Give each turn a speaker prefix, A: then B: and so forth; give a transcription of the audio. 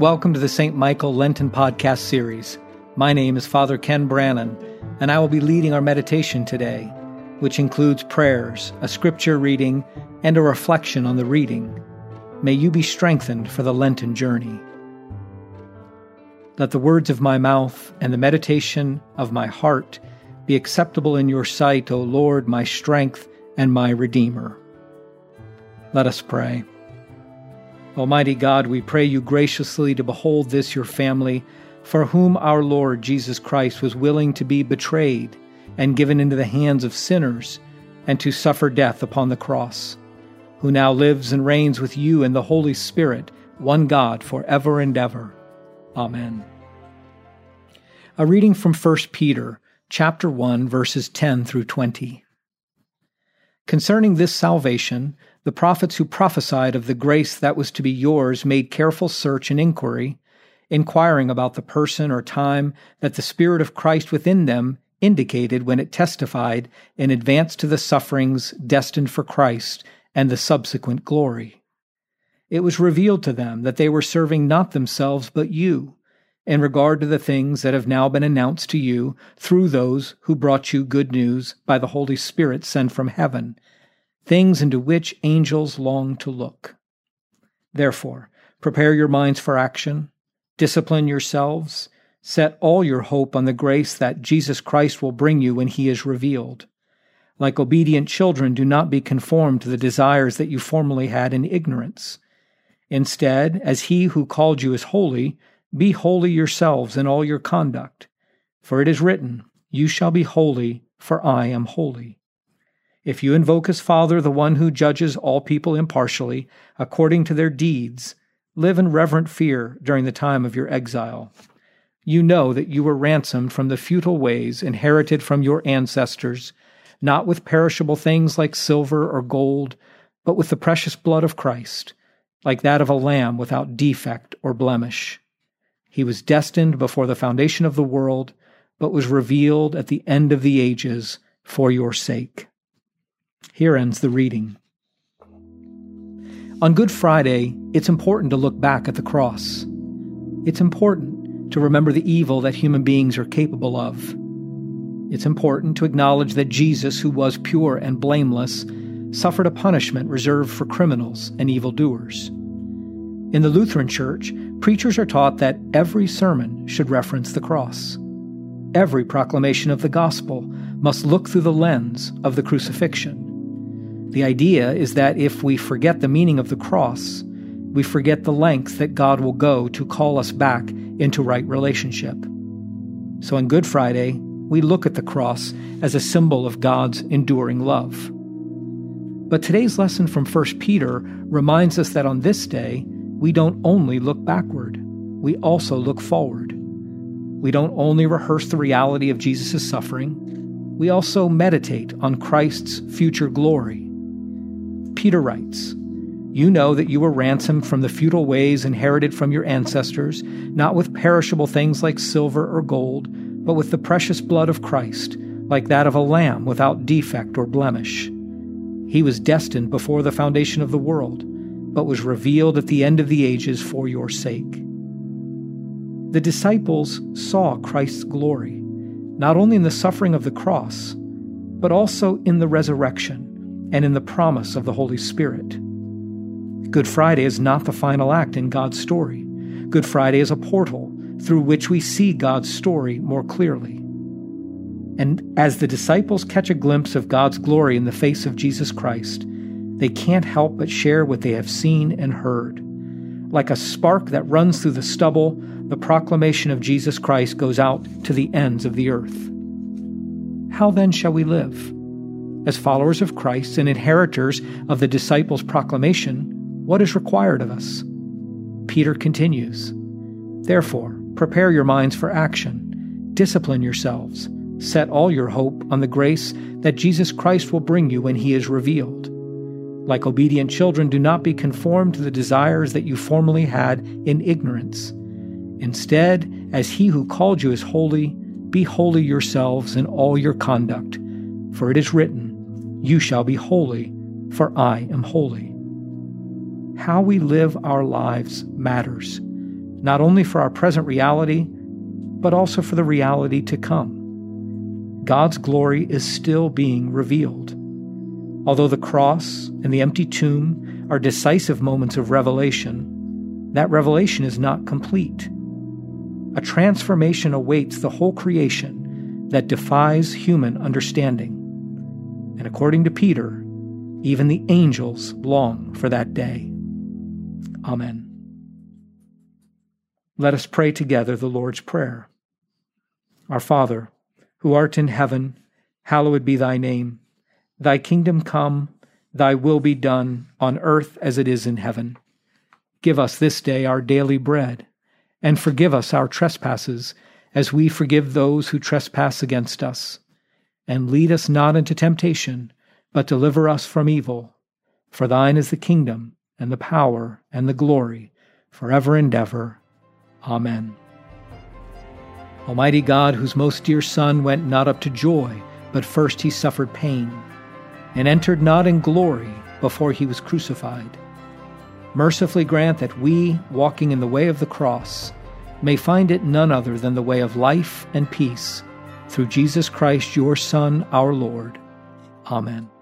A: Welcome to the St. Michael Lenten Podcast Series. My name is Father Ken Brannan, and I will be leading our meditation today, which includes prayers, a scripture reading, and a reflection on the reading. May you be strengthened for the Lenten journey. Let the words of my mouth and the meditation of my heart be acceptable in your sight, O Lord, my strength and my Redeemer. Let us pray. Almighty God, we pray you graciously to behold this your family, for whom our Lord Jesus Christ was willing to be betrayed and given into the hands of sinners and to suffer death upon the cross, who now lives and reigns with you in the Holy Spirit, one God, for ever and ever. Amen. A reading from 1 Peter, chapter 1, verses 10 through 20. Concerning this salvation, the prophets who prophesied of the grace that was to be yours made careful search and inquiry, inquiring about the person or time that the Spirit of Christ within them indicated when it testified in advance to the sufferings destined for Christ and the subsequent glory. It was revealed to them that they were serving not themselves but you, in regard to the things that have now been announced to you through those who brought you good news by the Holy Spirit sent from heaven things into which angels long to look. Therefore, prepare your minds for action, discipline yourselves, set all your hope on the grace that Jesus Christ will bring you when he is revealed. Like obedient children, do not be conformed to the desires that you formerly had in ignorance. Instead, as he who called you is holy, be holy yourselves in all your conduct. For it is written, You shall be holy, for I am holy. If you invoke as Father the one who judges all people impartially, according to their deeds, live in reverent fear during the time of your exile. You know that you were ransomed from the futile ways inherited from your ancestors, not with perishable things like silver or gold, but with the precious blood of Christ, like that of a lamb without defect or blemish. He was destined before the foundation of the world, but was revealed at the end of the ages for your sake. Here ends the reading. On Good Friday, it's important to look back at the cross. It's important to remember the evil that human beings are capable of. It's important to acknowledge that Jesus, who was pure and blameless, suffered a punishment reserved for criminals and evildoers. In the Lutheran Church, preachers are taught that every sermon should reference the cross. Every proclamation of the gospel must look through the lens of the crucifixion. The idea is that if we forget the meaning of the cross, we forget the length that God will go to call us back into right relationship. So on Good Friday, we look at the cross as a symbol of God's enduring love. But today's lesson from 1 Peter reminds us that on this day, we don't only look backward, we also look forward. We don't only rehearse the reality of Jesus' suffering, we also meditate on Christ's future glory Peter writes, You know that you were ransomed from the futile ways inherited from your ancestors, not with perishable things like silver or gold, but with the precious blood of Christ, like that of a lamb without defect or blemish. He was destined before the foundation of the world, but was revealed at the end of the ages for your sake. The disciples saw Christ's glory, not only in the suffering of the cross, but also in the resurrection and in the promise of the Holy Spirit. Good Friday is not the final act in God's story. Good Friday is a portal through which we see God's story more clearly. And as the disciples catch a glimpse of God's glory in the face of Jesus Christ, they can't help but share what they have seen and heard. Like a spark that runs through the stubble, the proclamation of Jesus Christ goes out to the ends of the earth. How then shall we live? As followers of Christ and inheritors of the disciples' proclamation, what is required of us? Peter continues Therefore, prepare your minds for action, discipline yourselves, set all your hope on the grace that Jesus Christ will bring you when he is revealed. Like obedient children, do not be conformed to the desires that you formerly had in ignorance. Instead, as he who called you is holy, be holy yourselves in all your conduct. For it is written, you shall be holy, for I am holy. How we live our lives matters, not only for our present reality, but also for the reality to come. God's glory is still being revealed. Although the cross and the empty tomb are decisive moments of revelation, that revelation is not complete. A transformation awaits the whole creation that defies human understanding. And according to Peter, even the angels long for that day. Amen. Let us pray together the Lord's Prayer. Our Father, who art in heaven, hallowed be thy name. Thy kingdom come, thy will be done, on earth as it is in heaven. Give us this day our daily bread, and forgive us our trespasses, as we forgive those who trespass against us. And lead us not into temptation, but deliver us from evil. For thine is the kingdom, and the power, and the glory, forever and ever. Amen. Almighty God, whose most dear Son went not up to joy, but first he suffered pain, and entered not in glory before he was crucified. Mercifully grant that we, walking in the way of the cross, may find it none other than the way of life and peace, through Jesus Christ, your Son, our Lord. Amen.